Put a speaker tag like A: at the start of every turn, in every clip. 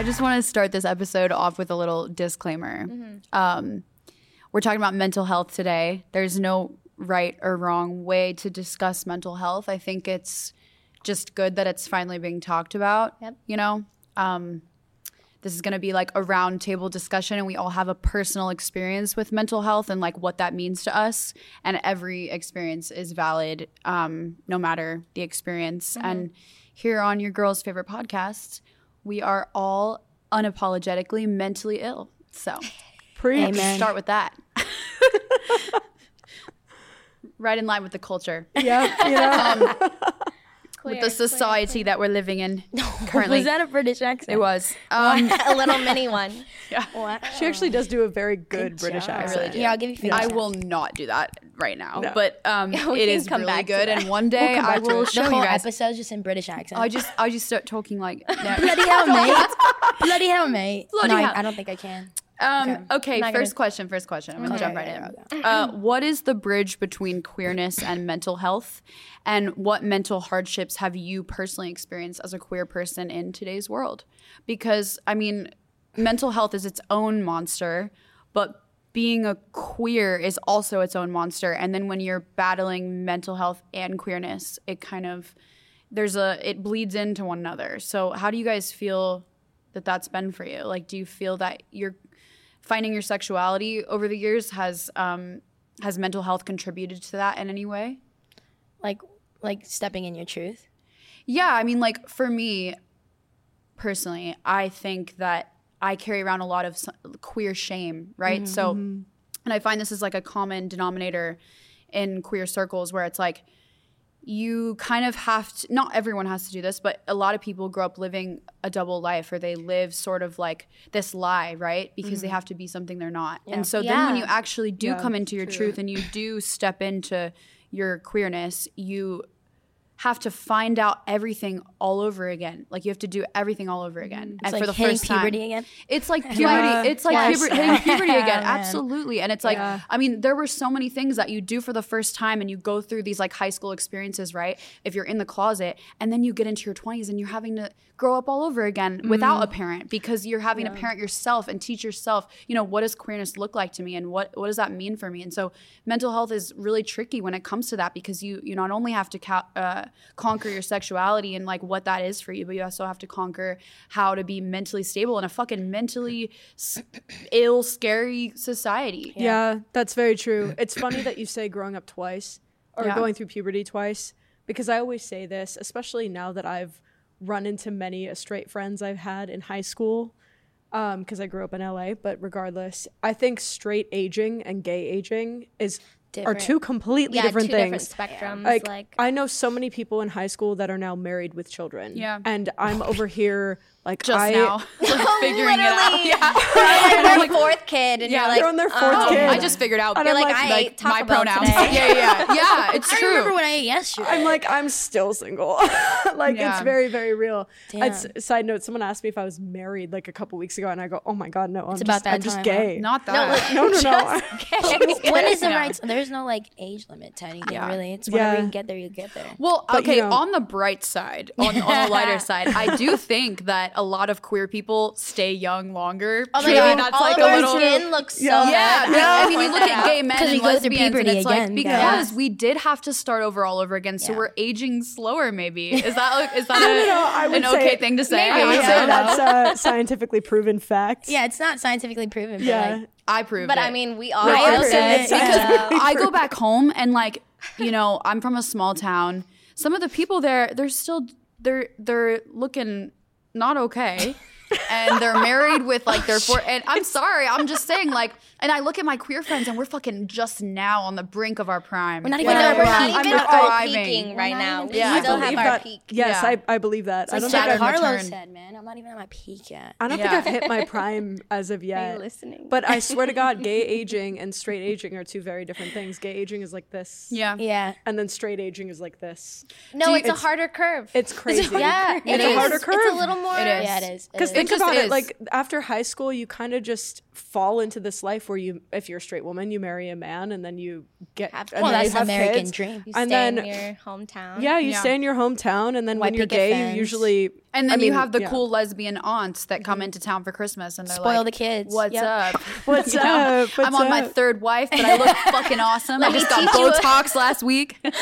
A: I just want to start this episode off with a little disclaimer. Um, we're talking about mental health today. There's no right or wrong way to discuss mental health. I think it's just good that it's finally being talked about.
B: Yep.
A: You know, um, this is going to be like a roundtable discussion, and we all have a personal experience with mental health and like what that means to us. And every experience is valid, um, no matter the experience. And here on your girl's favorite podcast, we are all unapologetically mentally ill. So
C: Preach.
A: Start with that. right in line with the culture,
C: Yeah, you um, know?
A: with the society that we're living in currently.
B: Was that a British accent?
A: it was. Um,
D: a little mini one.
B: Yeah, wow.
C: she actually does do a very good, British
B: job. I
C: accent.
A: really do.
B: Yeah, I'll give you feedback.
A: I will not do that right now,
C: No.
A: but um,
D: We
A: it
D: can
A: is
D: come
A: really
D: back
A: good. And one day
C: come
A: I will
C: it.
A: show
B: the
A: you
B: whole
A: guys.
B: episode's just in British accent.
A: I just I just start talking like no.
B: bloody hell, mate! bloody hell, mate!
A: Bloody
B: no, I-
A: hell.
B: I, don't think I can.
A: Um,
B: Okay.
A: okay, first
B: gonna-
A: question. First question. I'm gonna
B: Okay,
A: jump right
B: yeah,
A: in. Uh, what is the bridge between queerness and mental health, and what mental hardships have you personally experienced as a queer person in today's world? Because I mean, mental health is its own monster, but being a queer is also its own monster. And then when you're battling mental health and queerness, it kind of there's a it bleeds into one another. So how do you guys feel that that's been for you? Like, do you feel that you're finding your sexuality over the years has um, has mental health contributed to that in any way?
B: Like, like stepping in your truth.
A: Yeah, I mean, like for me personally, I think that I carry around a lot of queer shame, right? So, and I find this is like a common denominator in queer circles where it's like you kind of have to, not everyone has to do this, but a lot of people grow up living a double life or they live sort of like this lie, right? Because they mm-hmm. have to be something they're not. And so then when you actually do
C: Yeah,
A: come into your truth and you do step into your queerness, you have to find out everything all over again. Like you have to do everything all over again.
B: It's
A: and
B: like
A: for the first time,
B: puberty again.
A: it's like puberty.
C: Yeah.
A: It's like
B: Yes.
A: puber- hitting puberty again.
B: Yeah.
A: Absolutely. And it's like,
C: Yeah.
A: I mean, there were so many things that you do for the first time and you go through these like high school experiences, right? If you're in the closet and then you get into your 20s and you're having to grow up all over again without a parent because you're having to parent yourself and teach yourself, you know, what does queerness look like to me and what what does that mean for me? And so mental health is really tricky when it comes to that because you you not only have to ca- uh, conquer your sexuality and like what that is for you, but you also have to conquer how to be mentally stable in a fucking mentally s- ill, scary society.
C: Yeah. that's very true. It's funny that you say growing up twice or
A: Yeah.
C: going through puberty twice because I always say this, especially now that I've run into many straight friends I've had in high school um, because I grew up in LA. But regardless, I think straight aging and gay aging is are two completely
D: Yeah,
C: different
D: two
C: things.
D: different spectrums.
C: like,
D: Like,
C: I know so many people in high school that are now married with children.
A: Yeah.
C: And I'm over here like
A: Just
C: I,
A: now, like, oh, figuring it out. Yeah.
D: you're like their fourth kid, and
A: Yeah,
D: you're like,
C: they're on their fourth
D: oh,
C: kid.
A: I just figured out.
C: And
D: You're like,
C: like,
D: I
A: my pronouns. Yeah, yeah, yeah. It's
B: I
A: true.
B: remember when I ate yesterday.
C: I'm like, I'm still single. like
A: Yeah.
C: it's very, very real.
B: Damn.
C: It's, side note, someone asked me if I was married like a couple weeks ago, and I go, Oh my god, no, I'm
B: It's
C: just,
B: about that
C: I'm just
B: time,
C: gay.
A: Not
D: No,
A: that.
C: no, no, no.
B: when is the right? There's no like age limit to anything
A: Yeah.
B: really. It's whenever
C: Yeah.
B: you get there, you get there.
A: Well, okay, on the bright side, on, on the lighter side, I do think that a lot of queer people stay young longer.
D: Oh my
A: Maybe
D: God,
A: that's
D: all
A: like
D: of
A: a
D: our
A: little
D: skin looks so
C: Yeah.
D: good.
A: Yeah,
D: I
A: I mean, you look at gay men
B: 'Cause we
A: and
B: go through
A: lesbians, and
B: puberty
A: it's like
B: again,
A: because
B: guys.
A: we did have to start over all over again, so
B: Yeah.
A: we're aging slower. Maybe is that like, is that
C: I know, I
A: a,
C: would
A: an okay thing to say?
C: I would
A: Yeah.
C: say that's a scientifically proven fact.
B: Yeah, it's not scientifically proven. But
C: Yeah.
B: like,
A: I proved
D: But
A: it.
D: I mean, we all
C: Right,
D: feel
C: I
D: good.
C: said it.
A: because I go back home and like you know I'm from a small town. Some of the people there, they're still they're they're looking not okay, and they're married with like their four. And I'm sorry, I'm just saying like. And I look at my queer friends, and we're fucking just now on the brink of our prime.
B: We're not even
D: not,
B: at
D: we're
B: our
D: not
B: peak.
D: even
A: I'm
D: peaking right
B: We're not
D: now.
B: even
D: We
B: peaking.
D: Still
C: believe
D: have our peak.
C: Yes,
A: Yeah.
C: I, I believe that. I don't think
A: Saturn
C: I've,
B: said, man, I'm not even at my peak yet.
C: I don't
A: Yeah.
C: think I've hit my prime as of yet.
D: Are
C: yet.
D: you listening?
C: But I swear to God, gay aging and straight aging are two very different things. Gay aging is like this.
A: yeah,
B: Yeah.
C: And then straight aging is like this.
D: no,
A: you-
D: it's a harder curve.
C: It's crazy.
D: yeah,
A: It
D: it
A: is.
D: is.
C: harder curve.
D: It's a little more.
A: It is.
B: Yeah, it is.
C: Because think about it, like after high school, you kind of just fall into this life where you, if you're a straight woman, you marry a man, and then you get.
D: Have-
C: and
B: well, that's the
C: have
B: American
C: kids.
B: dream.
D: You
C: And
D: stay
C: then-
D: in your hometown.
C: Yeah, you
A: Yeah.
C: stay in your hometown, and then
B: White
C: when you're gay,
B: fence.
C: you usually
A: And then
C: I
A: you have the
C: yeah.
A: cool lesbian aunts that come mm-hmm. into town for Christmas and they're
B: Spoil
A: like,
B: the kids.
A: What's
B: Yep.
A: up?
C: What's
A: You know,
C: up? What's
A: I'm on my third wife, but I look fucking awesome. I just got
B: teach you-
A: Botox last week. yeah, like,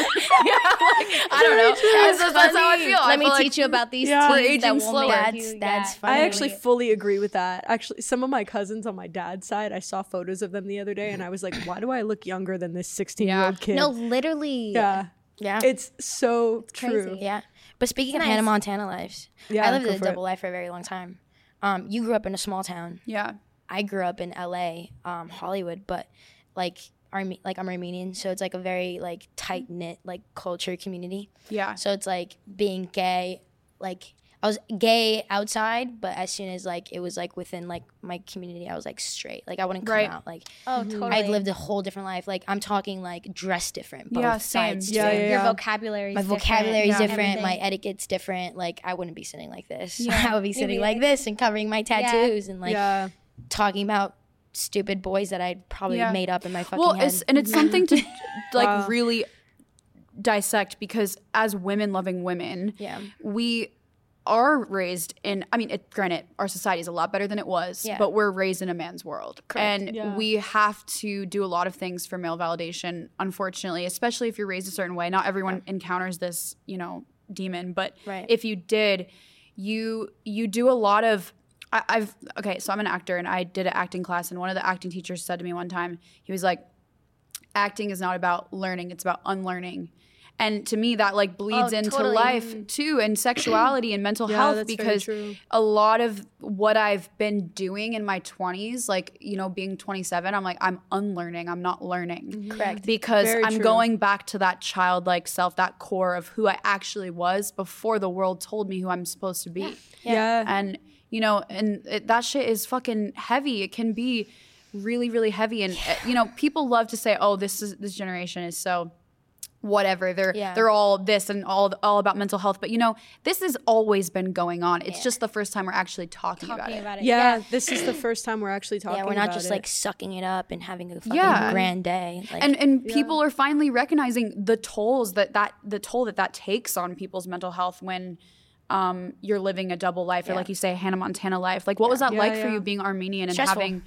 A: I don't know. That's, just- that's how I feel. I
D: Let me
A: feel like
D: teach you about these
C: Yeah.
D: teas
A: We're aging
D: that will
A: slower.
D: make
B: That's
D: you,
B: that's
D: yeah.
B: funny.
C: I actually fully agree with that. Actually, some of my cousins on my dad's side, I saw photos of them the other day, and I was like, "Why do I look younger than this 16 year old
A: Yeah.
C: kid?"
D: No, literally.
C: yeah,
B: yeah.
C: it's so
D: crazy.
C: true.
B: Yeah. But speaking of
D: nice.
B: Hannah Montana lives,
C: Yeah,
B: I lived a
C: for it.
B: double life for a very long time. Um, you grew up in a small town.
A: yeah.
B: I grew up in LA, um, Hollywood, but like Arme- like I'm Armenian, so it's like a very like tight knit like culture community.
A: Yeah.
B: So it's like being gay, like I was gay outside, but as soon as like it was like within like my community, I was like straight. Like I wouldn't come
A: Right.
B: out. Like
D: Oh, totally.
B: I'd lived a whole different life. Like I'm talking like dress different. Both
A: Yeah, same.
B: sides
C: Yeah,
B: too.
C: yeah,
D: Your vocabulary.
B: My vocabulary is
A: Yeah.
B: different. My etiquette's different. Like I wouldn't be sitting like this.
A: Yeah.
B: I would be sitting
D: be
B: like
D: like-
B: this and covering my tattoos and like
C: yeah,
B: talking about stupid boys that I'd probably
A: Yeah.
B: made up in my fucking
A: well,
B: head.
A: it's, and it's something to like
C: Wow.
A: really dissect because as women loving women,
B: yeah.
A: we are raised in i mean it, granted our society is a lot better than it was
B: Yeah.
A: but we're raised in a man's world and
C: Yeah.
A: we have to do a lot of things for male validation unfortunately especially if you're raised a certain way not everyone encounters this you know demon but
B: Right.
A: if you did you you do a lot of I, i've okay so i'm an actor and i did an acting class and one of the acting teachers said to me one time he was like acting is not about learning it's about unlearning and to me that like bleeds
D: Oh,
A: into
D: totally.
A: life too and sexuality and mental
C: Yeah,
A: health
C: that's
A: because a lot of what i've been doing in my 20s like you know being 27 i'm like i'm unlearning i'm not learning.
B: Correct.
A: because
C: Very
A: i'm
C: true.
A: going back to that childlike self that core of who i actually was before the world told me who i'm supposed to be.
C: Yeah,
A: and you know and it, that shit is fucking heavy. It can be really really heavy. And uh, you know people love to say oh this is this generation is so whatever they're
B: Yeah.
A: they're all this and all all about mental health but you know this has always been going on it's just the first time we're actually talking, about
D: Talking
A: it
D: about it.
C: yeah. This is the first time we're actually talking. About it.
B: Yeah, we're not
C: about
B: just
C: it.
B: like sucking it up and having a fucking
A: Yeah.
B: grand day. Like,
A: and and people are finally recognizing the tolls that that the toll that that takes on people's mental health when um, you're living a double life or like you say Hannah Montana life like what was that
C: Yeah,
A: like for you being Armenian and
B: Stressful.
A: having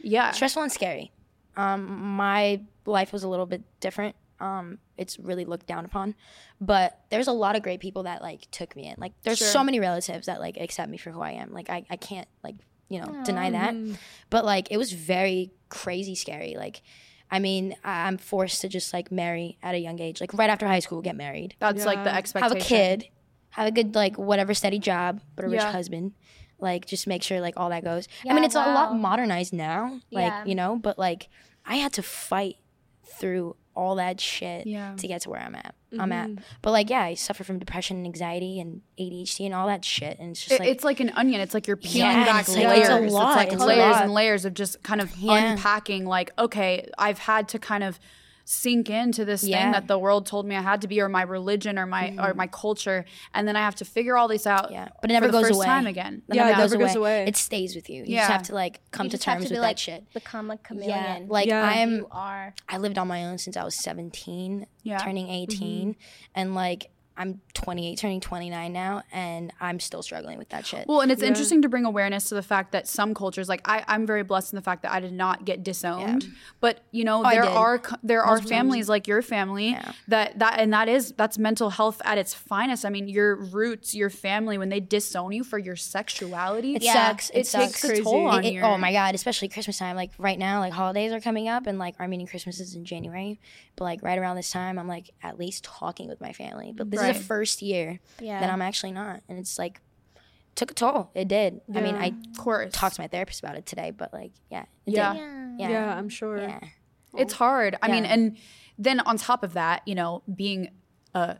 A: yeah
B: stressful and scary. Um, my life was a little bit different. Um, it's really looked down upon, but there's a lot of great people that like took me in. Like, there's so many relatives that like accept me for who I am. Like, I, I can't like you know deny that. But like, it was very crazy scary. Like, I mean, I- I'm forced to just like marry at a young age, like right after high school, get married,
A: that's like the expectation
B: have a kid, have a good like whatever steady job, but a rich
A: Yeah.
B: husband. Like just make sure like all that goes. I mean, it's a lot modernized now, like
D: Yeah.
B: you know, but like I had to fight through all that shit
A: Yeah.
B: to get to where I'm at. I'm at. Mm-hmm. But like, yeah, I suffer from depression and anxiety and ADHD and all that shit, and it's just
A: It-
B: like
A: it's like an onion. It's like you're peeling
B: Yeah,
A: back
B: it's like-
A: layers.
B: it's a
A: It's, like
B: It's
A: layers and layers of just kind of
B: Yeah.
A: unpacking. Like, okay, I've had to kind of sink into this
B: Yeah. Mm-hmm.
A: thing that the world told me I had to be, or my religion, or my or my culture, and then I have to figure all this out.
B: yeah, but it never goes away.
A: time again.
B: It
C: Yeah,
B: never
C: it
B: goes
C: never goes
B: away.
C: away.
B: It stays with you. You
A: Yeah.
B: just have to like come
D: You
B: to terms
D: to be
B: with
D: like
B: that shit.
D: become a chameleon.
B: Yeah, like
C: Yeah.
B: I am.
D: you are.
B: I lived on my own since I was 17,
A: Yeah.
B: turning 18, and like I'm 28, turning 29 now, and I'm still struggling with that shit.
A: Well, and it's interesting to bring awareness to the fact that some cultures, like I, I'm very blessed in the fact that I did not get disowned. But you know, oh,
B: I
A: there are co- there are families like your family
B: Yeah.
A: that that and that is that's mental health at its finest. I mean, your roots, your family, when they disown you for your sexuality,
B: It
D: Yeah.
B: sucks.
A: it,
B: It, sucks.
A: takes a toll on
B: It- it-
A: you.
B: oh my god, especially Christmas time. Like right now, like holidays are coming up, and like our Armenian Christmas is in January. But like right around this time, I'm like at least talking with my family. But this
A: Right.
B: Is the first year
D: Yeah.
B: that I'm actually not, and it's like took a toll. It did. I mean, I
A: Of course,
B: talked to my therapist about it today, but like, yeah,
A: Yeah.
D: Yeah.
B: Yeah,
C: yeah, I'm sure.
B: yeah.
A: it's hard. I mean, and then on top of that, you know, being a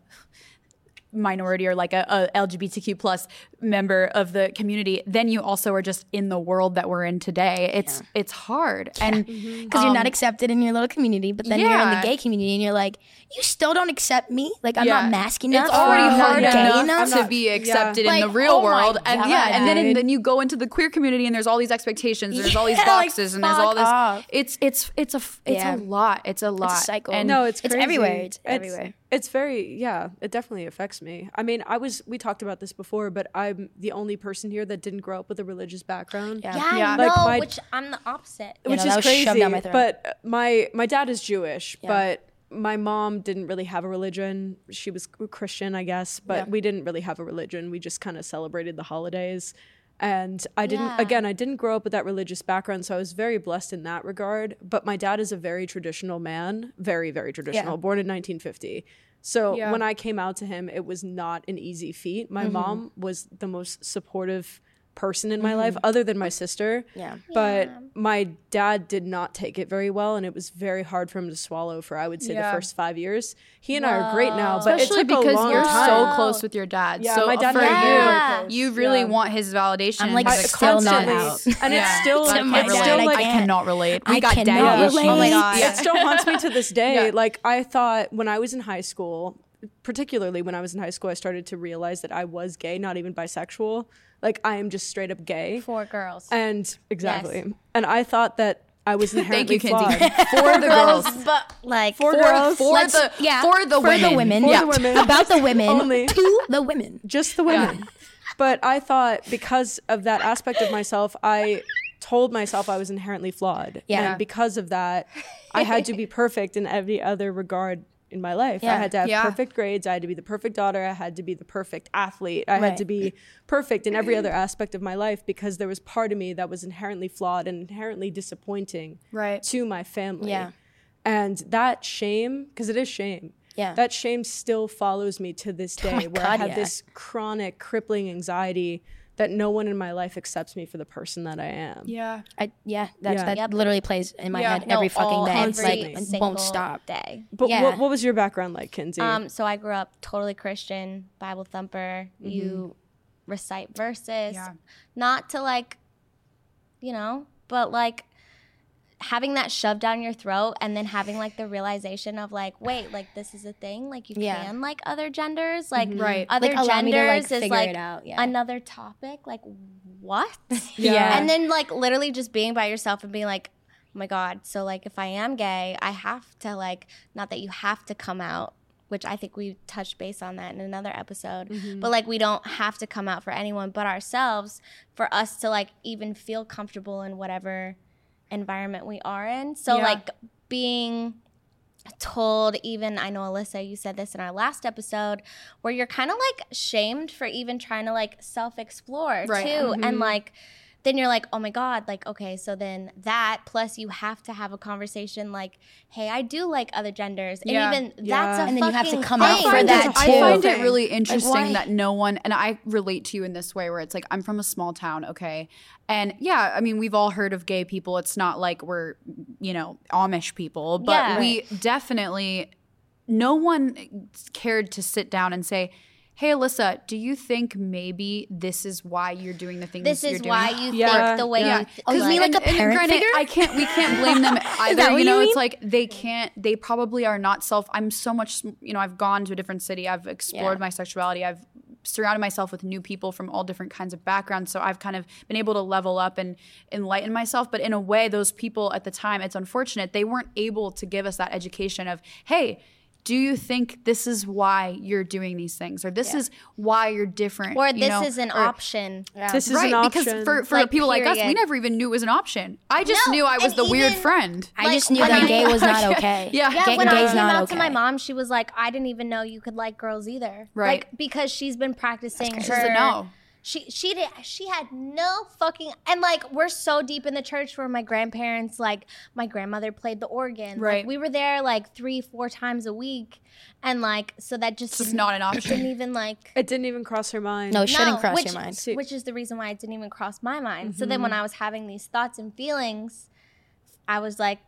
A: minority or like a, a LGBTQ plus member of the community, then you also are just in the world that we're in today. It's it's hard, and
B: Because you're not accepted in your little community, but then you're in
A: Um,
B: the gay community, and you're like, you still don't accept me. Like I'm
A: Yeah.
B: not masc enough.
A: It's already
B: I'm
A: hard
B: gay
A: enough,
B: enough.
A: to be accepted in
B: Like,
A: the real
B: oh my
A: world, and yeah,
B: God,
A: and then
C: dude.
A: then you go into the queer community, and there's all these expectations, and there's all these
B: Yeah, like,
A: boxes, and there's all this.
B: off.
A: It's it's it's a f- it's
B: Yeah.
A: a lot. It's a lot.
B: It's a cycle.
A: And
C: No, it's
B: It's everywhere. It's
C: It's-
B: everywhere.
C: It's very yeah, it definitely affects me. I mean, I was we talked about this before, but I'm the only person here that didn't grow up with a religious background.
B: Yeah.
D: Yeah,
A: Yeah.
D: I know,
C: Like, my-
D: which I'm the opposite.
C: Which
B: know,
C: is
B: that was shoved
C: crazy.
B: my.
C: But my my dad is Jewish,
B: Yeah.
C: but my mom didn't really have a religion. She was Christian, I guess, but
B: Yeah.
C: we didn't really have a religion. We just kind of celebrated the holidays. And I didn't
D: Yeah.
C: again, I didn't grow up with that religious background, so I was very blessed in that regard. But my dad is a very traditional man, very very traditional, born in 1950. So
A: Yeah.
C: when I came out to him, it was not an easy feat. My mm-hmm. mom was the most supportive person in my life mm-hmm. other than my sister.
B: Yeah.
C: But my dad did not take it very well and it was very hard for him to swallow for I would say
A: Yeah.
C: the first 5 years. He and I are great now, but
A: Especially
C: it took
A: because
C: a long
A: you're
C: time.
A: so close with your dad.
C: Yeah,
A: so
C: my dad
A: for
C: and I are
A: you, you really
C: Yeah.
A: want his validation.
B: I'm, like,
A: and
C: I-
A: his
B: still not out.
C: And
A: Yeah.
C: it's still like
B: my
C: it's still
B: I
C: like
A: I
B: can't.
A: cannot relate.
B: I
A: got
B: cannot
A: issues.
B: relate.
D: Oh my God.
C: it still haunts me to this day.
A: Yeah.
C: Like I thought when I was in high school, particularly when I was in high school, I started to realize that I was gay, not even bisexual. Like I am just straight up gay.
D: For girls.
C: And exactly. And I thought that I was
A: Thank
C: inherently
A: you,
C: flawed.
A: For the girls.
D: but like
C: For
A: For,
C: girls.
A: for
B: Let's-
A: the
B: yeah,
A: for the
B: for
A: women.
B: the women.
C: For
B: yeah.
C: the women.
B: About the women.
C: Only.
B: To the women.
C: just the women. But I thought because of that aspect of myself, I told myself I was inherently flawed.
B: Yeah.
C: And because of that, I had to be perfect in every other regard in my life. I had to have
A: Yeah.
C: perfect grades. I had to be the perfect daughter. I had to be the perfect athlete. I
B: Right.
C: had to be perfect in every other aspect of my life because there was part of me that was inherently flawed and inherently disappointing
A: Right.
C: to my family.
B: Yeah.
C: And that shame, because it is shame.
B: Yeah.
C: That shame still follows me to this oh day
B: my
C: where I have
B: yeah.
C: this chronic, crippling anxiety that no one in my life accepts me for the person that I am.
A: Yeah.
B: I, yeah, that,
C: Yeah.
B: that
D: Yep.
B: literally plays in my
A: Yeah.
B: head
D: no,
B: every fucking day.
D: every
B: It's like it won't stop.
D: day.
C: But
B: Yeah.
C: what, what was your background like, Kinsey?
D: Um, so I grew up totally Christian, Bible thumper. You recite verses,
A: Yeah.
D: not to like, you know, but like having that shoved down your throat and then having like the realization of like, wait, like this is a thing. Like you
B: Yeah.
D: can like other genders, like mm-hmm.
A: Right.
D: other
B: Like, me to, like,
D: genders is like
B: yeah.
D: another topic. Like what?
C: Yeah.
D: And then like literally just being by yourself and being like, oh my God. So like if I am gay, I have to like not that you have to come out, which I think we touched base on that in another episode. Mm-hmm. But like we don't have to come out for anyone but ourselves for us to like even feel comfortable in whatever environment we are in. So
A: Yeah.
D: like being told even I know Alyssa you said this in our last episode where you're kind of like shamed for even trying to like self-explore
A: Right.
D: too and mm-hmm. like then you're like oh my god like okay so then that plus you have to have a conversation like hey I do like other genders and
A: Yeah.
D: even
C: Yeah.
D: that's a
B: And then you have to come out for that
A: it, I find it really interesting
B: why?
A: that no one, and I relate to you in this way where it's like, I'm from a small town, okay? And yeah, I mean, we've all heard of gay people. It's not like we're, you know, Amish people, but
D: Yeah.
A: we definitely, no one cared to sit down and say, Hey, Alyssa, do you think maybe this is why you're doing the things
D: this
A: you're doing?
D: This is why you
C: Yeah,
D: think the way
C: yeah.
D: you th-
B: Oh, you mean like a
A: and
B: parent
A: granted,
B: figure?
A: I can't. We can't blame them either.
B: that
A: you know,
B: you
A: it's like they can't. They probably are not self. I'm so much. You know, I've gone to a different city. I've explored
B: Yeah.
A: my sexuality. I've surrounded myself with new people from all different kinds of backgrounds. So I've kind of been able to level up and enlighten myself. But in a way, those people at the time, it's unfortunate they weren't able to give us that education of, hey. Do you think this is why you're doing these things, or this is why you're different,
D: or
A: you
D: this
A: know,
D: is an
A: or-
D: option
C: this is
A: right,
C: an option.
A: because for, for
D: Like,
A: people like us, we never even knew it was an option. I just
D: No,
A: knew I was
D: and
A: the weird
D: even-
A: friend.
B: I just knew that
D: I-
B: gay was not okay.
A: Yeah.
D: Yeah,
B: Gay-
D: when I
B: gay's
D: came
B: not
D: out
B: okay.
D: to my mom, she was like, "I didn't even know you could like girls either."
A: Right.
D: Like because she's been practicing her.
A: She doesn't know.
D: She she did she had no fucking and like we're so deep in the church where my grandparents like my grandmother played the organ.
A: Right.
D: Like, we were there like three four times a week, and like so that just
A: It's just
D: didn't-
A: an option.
D: Didn't even like.
C: it didn't even cross her mind.
B: No, it shouldn't
D: No,
B: cross
D: which,
B: your mind.
C: See-
D: Which is the reason why it didn't even cross my mind. So
A: Mm-hmm.
D: then when I was having these thoughts and feelings, I was like,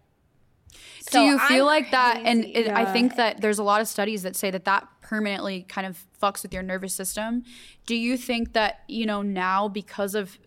A: Do you feel
D: I'm
A: like that? And it, I think that there's a lot of studies that say that that permanently kind of fucks with your nervous system. Do you think that, you know, now because of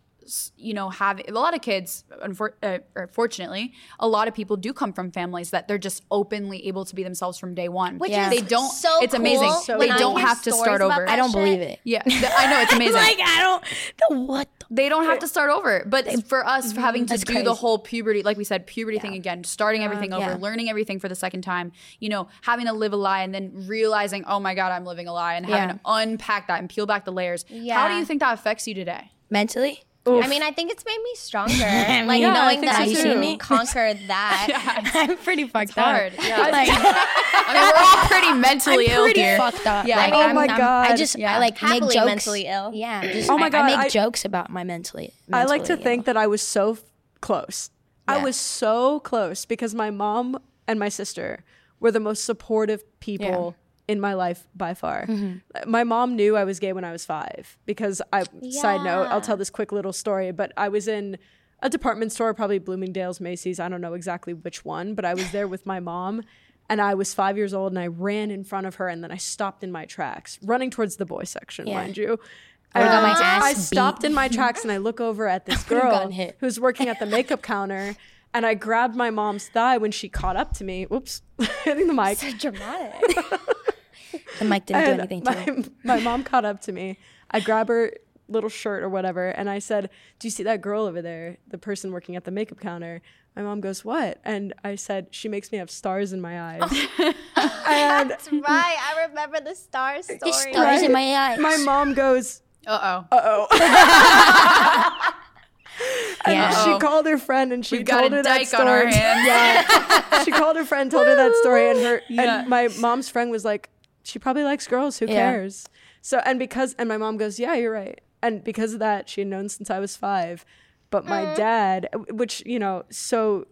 A: you know have a lot of kids unfor- uh, or fortunately a lot of people do come from families that they're just openly able to be themselves from day one
D: Which
B: Yeah.
D: is
A: they don't
D: so
A: it's amazing
D: cool
C: So
A: they
D: when
A: don't have to start over
B: I don't
D: shit.
B: believe it.
A: yeah th- i know it's amazing
B: like I don't. The what? The,
A: they don't have to start over but for us for having to
B: That's
A: do the whole puberty like we said puberty thing again starting everything over
B: Yeah.
A: learning everything for the second time you know having to live a lie and then realizing oh my god i'm living a lie and having to unpack that and peel back the layers how do you think that affects you today
B: mentally.
D: I mean, I think it's made me stronger. like
B: Yeah,
D: knowing
C: think
D: that
C: so
D: I
C: too.
D: can conquer that.
B: I'm pretty fucked
A: hard.
B: up.
A: Yeah.
B: Like,
A: I mean, we're all pretty mentally ill.
B: I'm
A: ill
B: pretty
A: here.
B: fucked up.
A: Yeah.
B: Like,
A: Oh
B: I'm-
C: my
B: I'm-
C: God.
B: I just
A: Yeah.
B: I like
D: Happily
B: make jokes.
D: mentally ill.
B: Yeah. Oh just,
C: Oh my God,
B: I make
C: I-
B: jokes about my mentally.
C: I like to
B: mentally
C: think that I was so f- close. I was so close because my mom and my sister were the most supportive people in my life by far.
B: Mm-hmm.
C: My mom knew I was gay when I was five because I, side note, I'll tell this quick little story, but I was in a department store, probably Bloomingdale's, Macy's, I don't know exactly which one, but I was there with my mom. And I was five years old, and I ran in front of her, and then I stopped in my tracks, running towards the boy section,
B: Yeah.
C: mind you.
B: would've got my
C: And
B: ass
C: I stopped in my tracks, and I look over at this girl who's working at the makeup counter, and I grabbed my mom's thigh when she caught up to me. Whoops, hitting the mic.
D: Dramatic.
B: The mic didn't do
C: And
B: anything to it.
C: my, my mom caught up to me. I grab her little shirt or whatever, and I said, "Do you see that girl over there? The person working at the makeup counter." My mom goes, "What?" And I said, "She makes me have stars in my eyes." and
D: That's right. I remember the star story.
B: There's stars in my eyes.
C: my mom goes,
A: Uh oh.
C: "Uh oh." And
B: Yeah.
C: she
A: Uh-oh.
C: called her friend and she
A: We've got
C: told
A: a
C: her that story.
A: on our hands.
C: Yeah. she called her friend, told her that story, and her
A: Yeah.
C: and my mom's friend was like, "She probably likes girls. Who
B: Yeah.
C: cares?" So and because and my mom goes, "Yeah, you're right." And because of that, she had known since I was five. But my mm-hmm. dad, which you know, so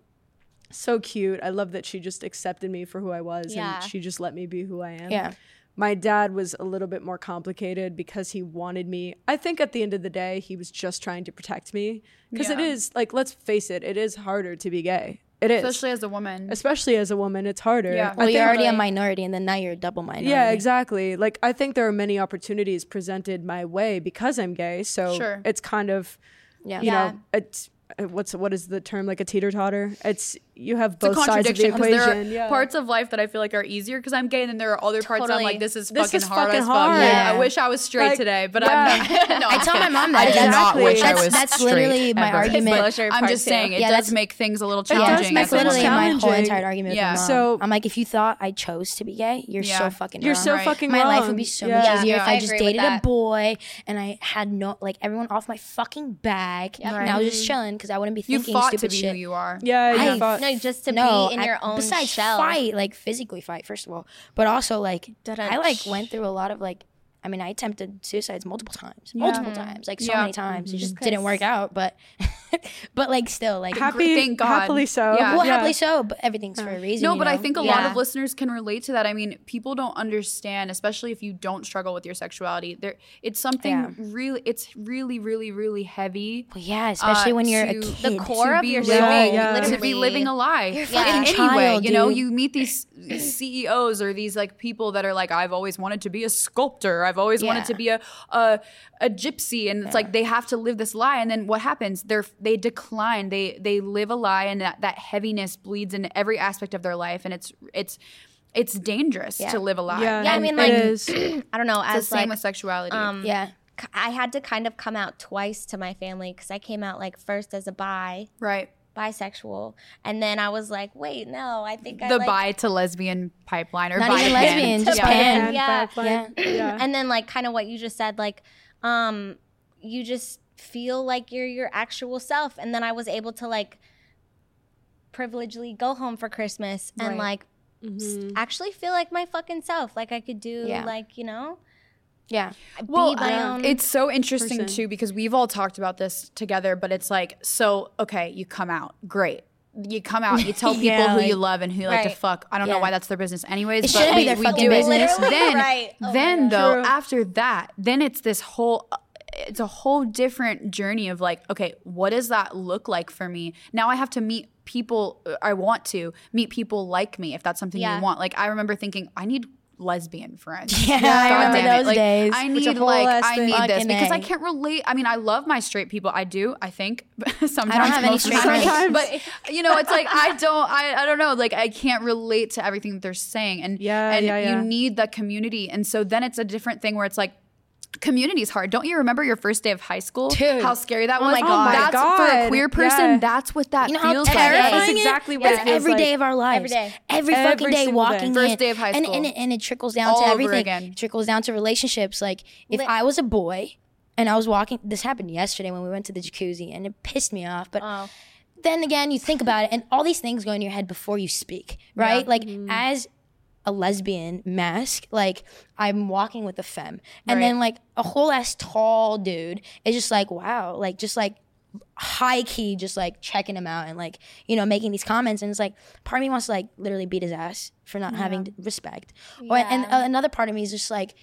C: so cute. I love that she just accepted me for who I was,
D: Yeah.
C: and she just let me be who I am.
B: Yeah.
C: My dad was a little bit more complicated because he wanted me. I think at the end of the day, he was just trying to protect me because it
A: Yeah.
C: is like let's face it, it is harder to be gay. It is
A: Especially as a woman.
C: especially as a woman it's harder
A: Yeah.
C: I
B: Well, you're
C: think-
B: already a minority, and then now you're a double minority.
C: yeah exactly like i think there are many opportunities presented my way because i'm gay so
A: Sure.
C: it's kind of
B: Yeah.
C: you
D: Yeah.
C: know it's Uh, what's what is the term like a teeter totter it's you have
A: it's a
C: both sides of the equation
A: there are
C: yeah
A: parts of life that I feel like are easier because I'm gay, and then there are other parts I'm like, this is
C: This
A: fucking
C: is
A: hard
C: fucking
A: as fuck.
C: hard.
A: Yeah. I wish I was straight
C: Like,
A: today, but
C: yeah.
A: I'm not. No,
B: I tell my mom that.
A: I do not wish I was
B: that's
A: straight
B: literally my
A: ever.
B: argument.
A: I'm just saying it
B: Yeah,
A: does make things a little
C: does
A: challenging.
C: make
A: I
B: That's literally
A: like.
B: my whole entire argument
A: Yeah.
B: with my mom.
C: So-
B: I'm like, if you thought I chose to be gay, you're
A: Yeah.
B: so fucking
C: you're
B: wrong.
C: so
A: Right.
C: fucking
B: my life would be so much easier if I
D: I
B: just dated a boy and I had no like everyone off my fucking back and I was just chilling because I wouldn't be
A: You
B: thinking
A: fought to
B: stupid
A: be
B: shit.
A: who you are.
C: yeah you
B: I-
C: fought-
D: No, just to
B: no,
D: be in
B: I-
D: your own
B: besides
D: shell.
B: fight, like physically fight, first of all, but also like
D: Da-da.
B: I like went through a lot of like. I mean, I attempted suicides multiple times, multiple times, like so
A: Yeah.
B: many times. It mm-hmm. just didn't work out, but, but like still, like
C: happy
A: Thank God.
C: happily so
A: Yeah.
B: well,
C: yeah.
B: happily so. But everything's for a reason.
A: No,
B: you
A: but I think a lot of listeners can relate to that. I mean, people don't understand, especially if you don't struggle with your sexuality. There, it's something
B: Yeah.
A: really, it's really, really, really heavy.
B: Well, yeah, especially
A: uh,
B: when you're a kid.
D: The core
A: to
D: of
A: be
D: your
A: living,
D: soul,
C: yeah.
A: to be living a lie.
B: You're
A: In any
B: child,
A: way, you know, you meet these CEOs or these like people that are like, I've always wanted to be a sculptor. I've always wanted to be a a, a gypsy, and it's like they have to live this lie. And then what happens? They're they decline. They they live a lie, and that, that heaviness bleeds into every aspect of their life, and it's it's it's dangerous
B: Yeah.
A: to live a lie.
C: yeah,
D: Yeah, I mean, like-
C: is.
D: I don't know.
A: It's the
D: As
A: same
D: like,
A: with sexuality.
D: um,
B: yeah,
D: i had to kind of come out twice to my family because I came out like first as a bi,
A: right.
D: bisexual, and then I was like, wait, no, I think I
A: the
D: like,
A: bi to lesbian pipeline or
B: Not
A: bi
B: even
A: to
B: lesbian,
A: pan.
B: just
A: Yeah.
B: pan.
C: And
D: Yeah.
C: yeah.
D: and then like kind of what you just said, like, um, you just feel like you're your actual self, and then I was able to like privilegedly go home for Christmas and
B: Right.
D: like s- mm-hmm. actually feel like my fucking self, like I could do
B: Yeah.
D: like you know.
B: yeah.
A: well,
D: be my own
A: it's so interesting
C: person.
A: too because we've all talked about this together, but it's like, so okay, you come out, great. You come out, you tell people
B: Yeah,
A: who
B: like-
A: you love and who you like to fuck. I don't know why that's their business, anyways.
B: It
A: but we,
B: be their
A: we
B: fucking
A: do it.
B: business.
A: Then,
D: Right. Oh
A: then though, after that, then it's this whole. It's a whole different journey of like, okay, what does that look like for me? Now I have to meet people. uh, I want to meet people like me if that's something
D: Yeah.
A: you want. Like I remember thinking, I need lesbian friends.
B: Yeah, I remember those
A: Like,
B: days.
A: I need like I need this because I can't relate. I mean, I love my straight people. I do. I think sometimes
B: I
A: don't have any
B: straight
C: friends.
A: but you know, it's like I don't. I I don't know. Like I can't relate to everything that they're saying, and
C: Yeah,
A: and
C: yeah, yeah.
A: you need the community, and so then it's a different thing where it's like. Community is hard. Don't you remember your first day of high school?
B: Dude.
A: How scary that
B: Oh
A: was.
B: my God.
A: That's
C: Oh my
A: for a queer person.
C: Yeah.
A: That's what that
B: You know how
A: feels like.
C: That's exactly what it
B: That's
C: feels
B: every
C: like.
B: day of our lives.
D: Every day.
B: Every,
C: Every
B: fucking day
C: single day.
B: walking
A: First
B: in.
A: day of high
B: And,
A: school.
B: and, it, and it trickles down
A: All
B: to
A: over
B: everything.
A: again.
B: It trickles down to relationships. Like if
D: Lit-
B: I was a boy and I was walking, this happened yesterday when we went to the jacuzzi and it pissed me off. But
D: Oh.
B: then again, you think about it and all these things go in your head before you speak, right? Like
A: Mm-hmm.
B: as a lesbian masc, like I'm walking with a femme, and
A: Right.
B: then like a whole ass tall dude is just like, wow, like just like high key, just like checking him out and like you know making these comments, and it's like part of me wants to like literally beat his ass for not having respect, or and uh, another part of me is just like.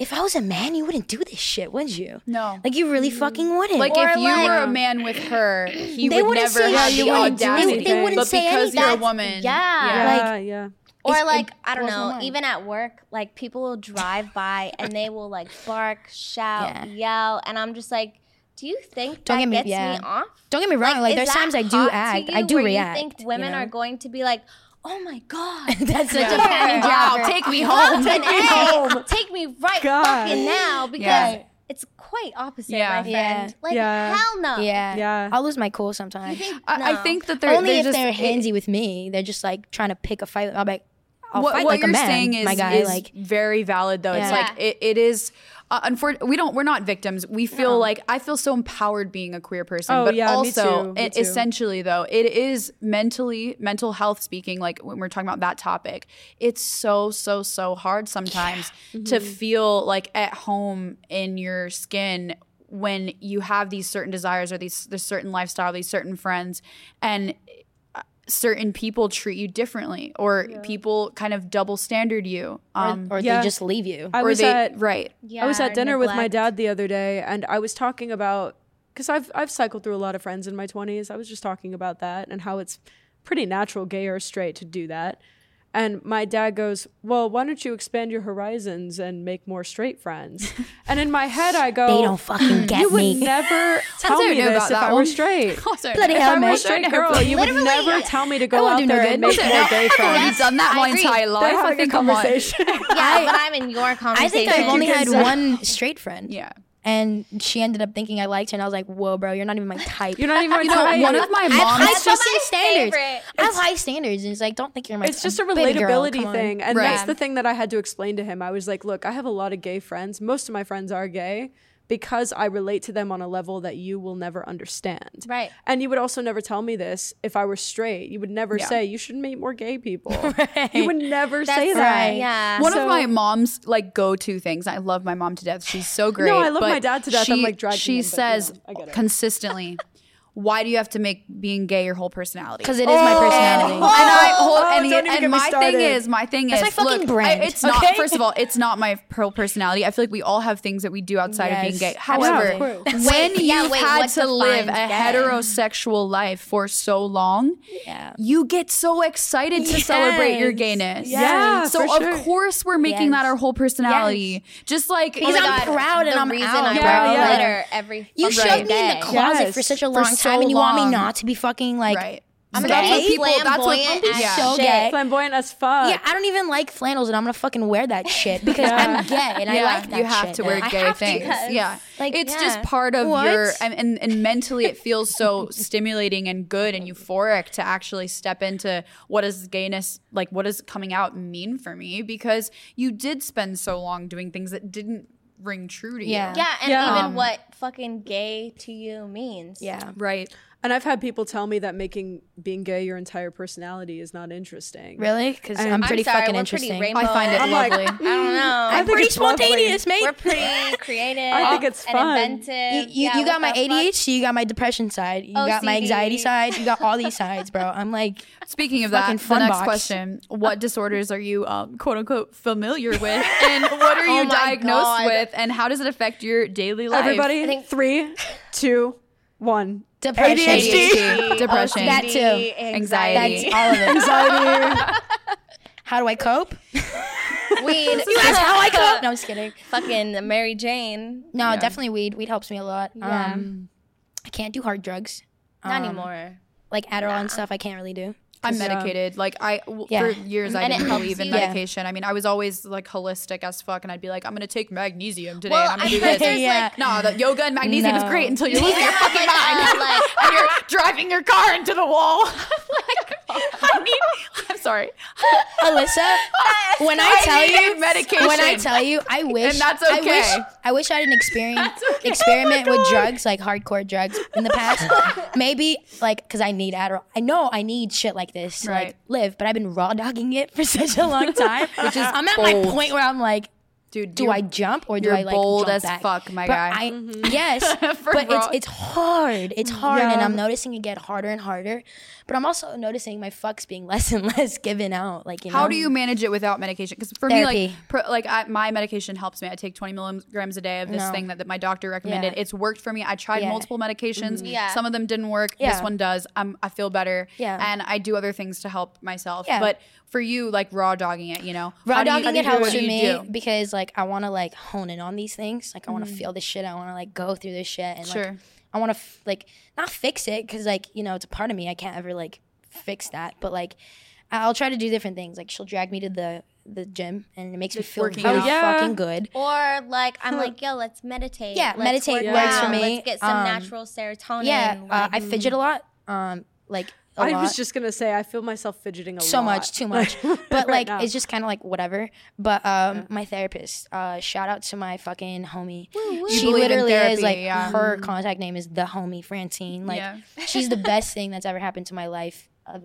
B: If I was a man, you wouldn't do this shit, would you?
A: No.
B: Like you really fucking wouldn't.
A: Like
D: Or
A: if you
D: like-
A: were a man with her, he
B: They
A: would
B: wouldn't
A: never
B: say
A: have
B: shit.
A: the
C: You wouldn't do
A: audacity.
C: anything. They
B: wouldn't
A: but
B: say
A: because you're a woman,
D: Yeah.
C: Yeah, yeah.
D: Or
B: It's-
D: like
B: it
D: I don't know, even at work, like people will drive by and they will like bark, shout,
B: Yeah.
D: yell, and I'm just like, do you think
B: Don't
D: that
B: get me-
D: gets
B: yeah.
D: me off?
B: Don't get me wrong. Like,
D: is
B: there's times I do act. I do
D: where
B: react.
D: You think women
B: know?
D: are going to be like, oh my god,
B: That's such
A: Yeah.
B: a panty
A: Wow, take me home.
D: Fucking
A: Take me home.
D: take me right
C: God.
D: fucking now because
A: Yeah.
D: it's quite opposite,
A: Yeah.
D: my friend.
B: Yeah.
D: Like
C: Yeah.
D: hell no.
B: Yeah.
C: Yeah.
B: I'll lose my cool sometimes.
D: Think-
A: I, I think that they're
B: Only
A: they're
B: if
A: just,
B: they're
A: it-
B: handsy with me. They're just like trying to pick a fight. I'll be like, I'll
A: what,
B: fight
A: what
B: like
A: you're
B: a man,
A: saying is,
B: my guy.
A: is
B: like,
A: very valid though. It's like it, it is. Uh, unfor- we don't. We're not victims. We feel like I feel so empowered being a queer person.
C: Oh,
A: but
C: yeah, me
A: also,
C: too, me too.
A: essentially though, it is mentally mental health speaking. Like when we're talking about that topic, it's so so so hard sometimes to feel like at home in your skin when you have these certain desires or these this certain lifestyle, these certain friends, and certain people treat you differently or people kind of double standard you um
B: or
C: Yeah.
B: they just leave you.
C: I
A: or
C: was
A: they
C: at
A: right
D: Yeah,
C: I was at dinner with my dad the other day, and I was talking about because I've I've cycled through a lot of friends in my twenties. I was just talking about that and how it's pretty natural, gay or straight, to do that. And my dad goes, "Well, why don't you expand your horizons and make more straight friends?" and in my head, I go,
B: they don't fucking get
C: "You would never tell me this
A: about
C: if
A: that
C: I were
A: one.
C: straight."
A: Also,
B: Bloody
A: if
B: hell,
A: I were
B: mate.
A: a
C: I'm a straight girl. You would
D: Literally,
C: never tell me to go out there
B: no
C: and
B: good.
C: make more gay friends.
A: I've
C: friends.
A: done that
D: I
A: my
D: agree.
A: entire
C: They're
A: life.
C: Having a
A: think come on.
C: conversation.
D: Yeah, but I'm in your conversation.
B: I think I've only had one straight friend.
A: Yeah.
B: And she ended up thinking I liked her, and I was like, "Whoa, bro, you're not even my type."
C: You're not even
A: You know,
C: trying.
A: one of my mom's
B: I have high standards.
D: favorite.
B: I have high standards, and it's like, don't think you're my. Type.
C: It's just a
B: baby girl,
C: relatability thing and
A: Right.
C: that's the thing that i had to explain to him i was like look i have a lot of gay friends most of my friends are gay because i relate to them on a level that you will never understand
D: Right.
C: and you would also never tell me this if i were straight you would never
A: Yeah.
C: say you should meet more gay people you would never say that
D: right. Yeah.
A: One
C: So-
A: of my mom's like go-to things. I love my mom to death. She's so great.
C: no, I love
A: but
C: my dad to death.
A: She,
C: I'm, like, dragging
A: She
C: him, but, you
A: says
C: know, I get it.
A: consistently, "Why do you have to make being gay your whole personality?"
B: because it is my oh. personality.
A: And I hold,
C: Oh,
A: and,
C: don't even
A: and
C: get me
A: my
C: started.
A: thing is, my thing
B: That's
A: is,
B: my fucking
A: look,
B: brand,
A: I- it's not.
B: okay?
A: First of all, it's not my whole personality. I feel like we all have things that we do outside of being gay. However,
C: Yeah,
A: when
D: Wait, yeah,
A: you've
D: wait,
A: had to live a
D: gay?
A: heterosexual life for so long,
B: Yeah.
A: you get so excited to celebrate your
B: Yes.
A: gayness.
C: Yeah,
A: So
C: for
A: of
C: sure.
A: course we're making
B: Yes.
A: that our whole personality. Just like
B: Because oh
A: like,
B: I'm proud and
D: the
B: I'm
D: reason
B: out,
D: I
B: bro.
D: wear
C: Yeah, yeah.
D: every
B: You
D: fucking
B: shoved me in the closet for such a
A: For
B: long
A: so
B: time, and you want me not to be fucking like.
A: right.
D: I'm gay,
A: that's what people. That's what
D: flamboyant
A: people. Yeah.
B: so
D: shit.
B: gay.
C: flamboyant as fuck
B: Yeah, I don't even like flannels, and I'm gonna fucking wear that shit because I'm gay and I like that
A: you have
B: shit
A: to wear
B: now. I
A: gay
B: have
A: things.
D: because-
A: yeah,
B: Like,
A: it's
D: yeah.
A: just part of
B: What?
A: your and, and and mentally it feels so stimulating and good and euphoric to actually step into what does gayness like what does coming out mean for me because you did spend so long doing things that didn't ring true to
B: Yeah.
A: you.
D: Yeah, and
C: Yeah.
D: even
A: Um,
D: what fucking gay to you means.
B: Yeah.
A: Right.
C: And i've had people tell me that making being gay your entire personality is not interesting
B: Really? Because I'm
C: I'm
B: pretty
D: sorry,
B: fucking
D: we're
B: interesting.
D: pretty.
A: I find it
C: I'm like-
A: lovely.
D: I don't know.
C: I
B: I'm pretty
C: it's lovely.
B: spontaneous, mate.
D: we're pretty creative.
C: I think it's
D: and
C: fun.
D: inventive.
B: You, you,
D: Yeah,
B: you got my
D: the fuck?
B: ADHD, you got my depression side, you got my anxiety side, you got all these sides, bro. I'm like,
A: Speaking of that, the next
B: box.
A: question: What disorders are you um, "quote unquote" familiar with, and what are you
D: Oh
A: diagnosed
D: God.
A: with, and how does it affect your daily life?
C: everybody I
D: think-
C: three two one
B: depression.
A: ADHD, depression,
B: That too.
A: anxiety.
B: That's all of it. Anxiety. How do I cope?
D: weed.
B: That's how I come. No, I'm just kidding.
D: Fucking Mary Jane.
B: No, definitely weed. Weed helps me a lot. Um, I can't do hard drugs.
D: Not
B: Um,
D: anymore.
B: Like Adderall and stuff, I can't really do.
A: I'm um,
C: Yeah.
A: medicated. Like I w-
B: Yeah.
A: for years I
D: And
A: didn't believe in
D: you.
B: Yeah.
A: medication. I mean, I was always like holistic as fuck, and I'd be like, I'm gonna take magnesium today,
D: Well,
A: and I'm gonna
D: I
A: do this.
B: Yeah.
D: like
A: no, the yoga and magnesium is great until you're losing your fucking mind
D: like-
A: and you're driving your car into the wall. like, I need. I'm sorry.
B: Alyssa, when I,
A: I
B: tell you
A: medication.
B: when I tell you, I wish
A: And that's
B: I
A: okay.
B: wish I wish I had an experience
A: okay.
B: Oh experiment
A: Oh
B: with drugs, like hardcore drugs in the past. Maybe like because I need Adderall. I know I need shit like this to
A: Right.
B: like live, but I've been raw dogging it for such a long time. Which is I'm at my point where I'm like,
A: Dude,
B: do I jump or do I like
A: bold
B: jump
A: as
B: back?
A: fuck, my
B: but
A: guy.
B: I, Yes,
A: For
B: but it's it's hard. It's hard, and I'm noticing it get harder and harder. But I'm also noticing my fucks being less and less given out. Like you know,
A: How do you manage it without medication? Because for me, like,
B: Therapy.
A: pro, like I, my medication helps me. I take 20 milligrams a day of this
B: No.
A: thing that, that my doctor recommended.
B: Yeah.
A: It's worked for me. I tried
B: Yeah.
A: multiple medications. Mm-hmm.
D: Yeah.
A: Some of them didn't work. This one does. I'm, I feel better.
B: Yeah.
A: And I do other things to help myself.
B: Yeah.
A: But for you, like raw dogging it, you know,
B: Raw
A: How you-
B: dogging it helps
A: what do
B: with
A: you
B: me because like I want to like hone in on these things. Like I want to feel this shit. I want to like go through this shit and like I want to f- like not fix it because like you know it's a part of me. I can't ever like fix that, but like I'll try to do different things. Like she'll drag me to the the gym and it makes me feel really
A: out.
C: Yeah.
B: fucking good.
D: Or like I'm like, yo, let's meditate.
B: Yeah,
D: Let's
B: meditate
D: work
C: works for
B: me.
D: Let's get some
B: Um,
D: natural serotonin.
B: Yeah, uh,
D: like-
B: I fidget a lot. Um, like a
C: I
B: lot.
C: was just gonna say I feel myself fidgeting a
B: so
C: lot.
B: much, too much. But
C: Right
B: like,
C: now.
B: it's just kind of like whatever. But um, my therapist, uh, shout out to my fucking homie. She
A: believe in
B: literally is
A: therapy,
B: like
A: yeah.
B: her contact name is the homie Francine. Like,
A: Yeah.
B: she's the best thing that's ever happened to my life, uh,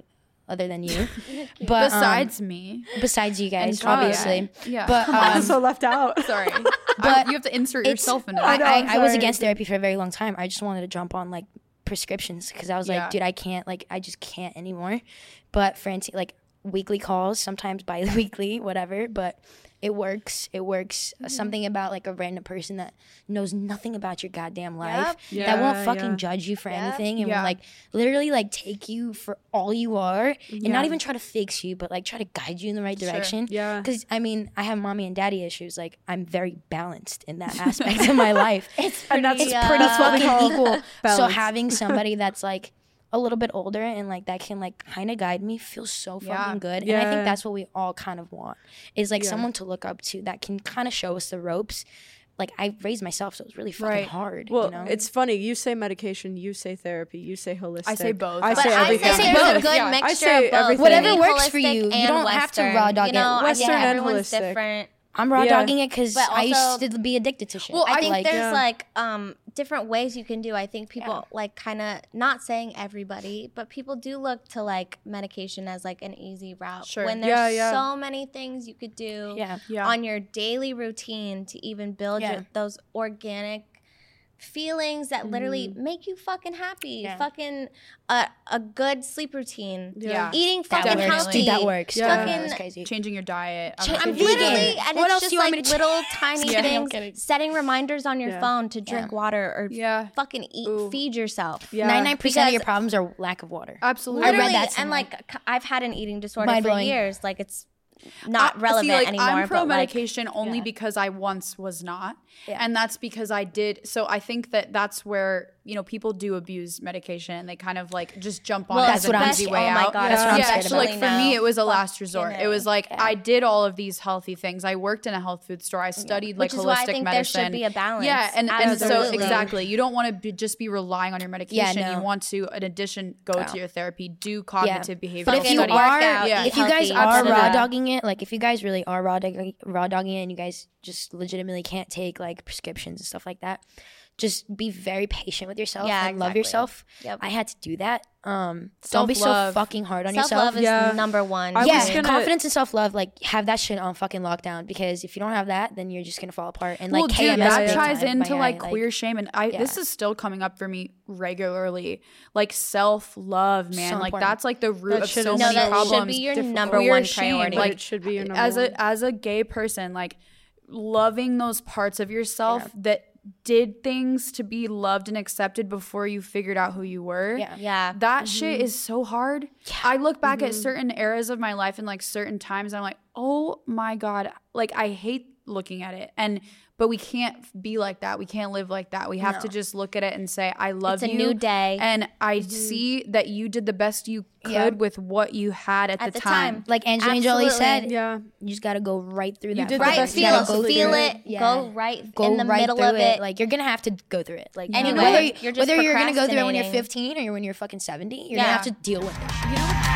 B: other than you. But um,
A: Besides me.
B: besides you guys,
A: And- yeah.
B: obviously.
A: Yeah.
B: But
C: I'm
B: um,
C: so left out.
A: Sorry.
B: But
A: but you have to insert
B: it's-
A: yourself into
B: I,
A: that.
C: know,
B: I,
C: I'm
B: I was against therapy for a very long time. I just wanted to jump on like prescriptions because I was
A: Yeah.
B: like, dude, I can't, like, I just can't anymore. But Francine, like, weekly calls, sometimes bi-weekly, whatever. But it works. It works.
C: Mm-hmm.
B: Something about like a random person that knows nothing about your goddamn life
D: Yep.
B: that won't fucking
C: yeah.
B: judge you for
D: Yep.
B: anything and
A: Yeah.
B: will like literally like take you for all you are and
C: Yeah.
B: not even try to fix you, but like try to guide you in the right direction.
C: Yeah.
B: Because I mean, I have mommy and daddy issues. Like I'm very balanced in that aspect of my life.
D: it's
C: And that's
D: pretty,
B: It's pretty
D: uh,
B: fucking
C: call
B: equal. So having somebody that's like a little bit older and like that can like kind of guide me feels so fucking
A: Yeah.
B: good. And I think that's what we all kind of want is like
C: Yeah.
B: someone to look up to that can kind of show us the ropes. Like I raised myself, so it was really fucking
A: Right.
B: hard.
C: Well,
B: you know?
C: it's funny. You say medication, you say therapy, you say holistic.
A: I say both.
C: I
A: But
C: say
D: But I
C: everything.
D: say
B: Say
D: there's a
B: both.
D: good
A: Yeah. I
D: mixture
C: say
D: of both.
C: everything.
B: Whatever works for
D: holistic
B: you. You don't have to raw dog
D: you
B: it.
D: know, I
C: Western
D: think
C: and
D: everyone's
C: holistic.
D: different.
B: I'm raw
C: Yeah.
B: dogging it because I used to be addicted to shit.
A: Well,
D: I think
B: like,
D: there's
C: Yeah.
D: like um different ways you can do. I think people like kind of not saying everybody, but people do look to like medication as like an easy route.
A: Sure.
D: When there's
C: Yeah, yeah.
D: so many things you could do
B: yeah.
A: Yeah.
D: on your daily routine to even build
B: Yeah.
D: your, those organic feelings that literally mm. make you fucking happy.
B: Yeah.
D: Fucking a a good sleep routine.
A: Yeah.
D: Eating
B: That
D: fucking
B: works.
D: healthy.
B: Dude, that works.
C: Yeah.
B: Yeah.
D: Fucking-
B: That's crazy.
A: Changing your diet.
B: Cha-
A: I'm
B: I'm
A: vegan.
D: Literally, and
B: What
D: it's
B: else
D: just
B: do you want
D: like
B: me to
D: little tiny
A: Yeah.
D: Things. Setting reminders on your
C: Yeah.
D: phone to drink
B: Yeah.
D: water or
A: Yeah.
D: fucking eat,
A: Ooh.
D: feed yourself.
C: Yeah.
B: Ninety-nine percent of your problems are lack of water.
A: Absolutely.
B: I read
D: Literally,
B: that
D: and like I've had an eating disorder
B: Mind
D: for
B: blowing.
D: years. Like it's not
A: I-
D: relevant
A: see, like,
D: anymore.
A: I'm pro
D: but like,
A: medication only
B: Yeah.
A: because I once was not,
B: Yeah.
A: and that's because I did. So I think that that's where you know people do abuse medication and they kind of like just jump on
D: well,
A: it
B: that's
A: as
B: what
A: an
B: I'm
A: easy
B: scared-
A: way
D: oh my
A: out.
D: God,
B: That's what I'm
A: yeah, so like for me, it was a last resort. It was like
B: Yeah.
A: I did all of these healthy things. I worked in a health food store. I studied like
D: Which is
A: holistic
D: why I think there should be a balance.
A: Yeah, and, and so exactly, you don't want to be, just be relying on your medication.
B: no.
A: You want to, in addition, go
B: Yeah.
A: to your therapy, do cognitive behavioral
B: But if you
A: study.
B: are, if you guys are raw dogging it, like if you guys really are raw dogging, raw dogging it, and you guys just legitimately can't take like prescriptions and stuff like that, just be very patient with yourself
D: Yeah,
B: and love yourself.
D: Yep.
B: I had to do that. Um, don't be so fucking hard on
D: Self
B: yourself.
D: love is
C: Yeah.
D: number one.
C: I
B: yeah,
C: gonna-
B: confidence and self love, like have that shit on fucking lockdown because if you don't have that, then you're just gonna fall apart. And like
A: well,
B: KMS
A: dude, that ties into like
B: guy,
A: queer shame, and I this is still coming up for me regularly. Like self love, man.
B: So
A: like that's like the root
C: That
A: of
C: should-
A: so
C: No,
A: many
D: that
A: problems.
D: should be your
C: Difficult.
D: number
A: Queer
D: one
A: shame,
D: priority.
C: But it should be your number
A: as
C: one.
A: a as a gay person, like loving those parts of yourself that did things to be loved and accepted before you figured out who you were.
B: Yeah.
D: Yeah.
A: That mm-hmm. shit is so hard. I look back at mm-hmm. certain eras of my life and like certain times, and I'm like, oh my God. Like, I hate looking at it. And, but we can't be like that. We can't live like that. We have to just look at it and say, I love you.
D: It's a
A: you.
D: new day.
A: And I mm-hmm. see that you did the best you could
B: Yeah.
A: with what you had at,
D: At
A: the,
D: the
A: time.
D: time.
B: Like Angelina Jolie said,
C: Yeah.
B: you just got to go right through that.
C: did the
D: Right,
C: best
B: you
C: you
D: feel it,
B: go
D: feel it,
B: Yeah.
D: go right
B: Go
D: in the
B: right
D: middle of it.
B: Like you're gonna have to go through it. Like
D: Anyway,
B: whether
D: you're
B: whether you're gonna go through it when you're 15 or when you're fucking 70, you're
D: Yeah.
B: gonna have to deal with it.
C: You know,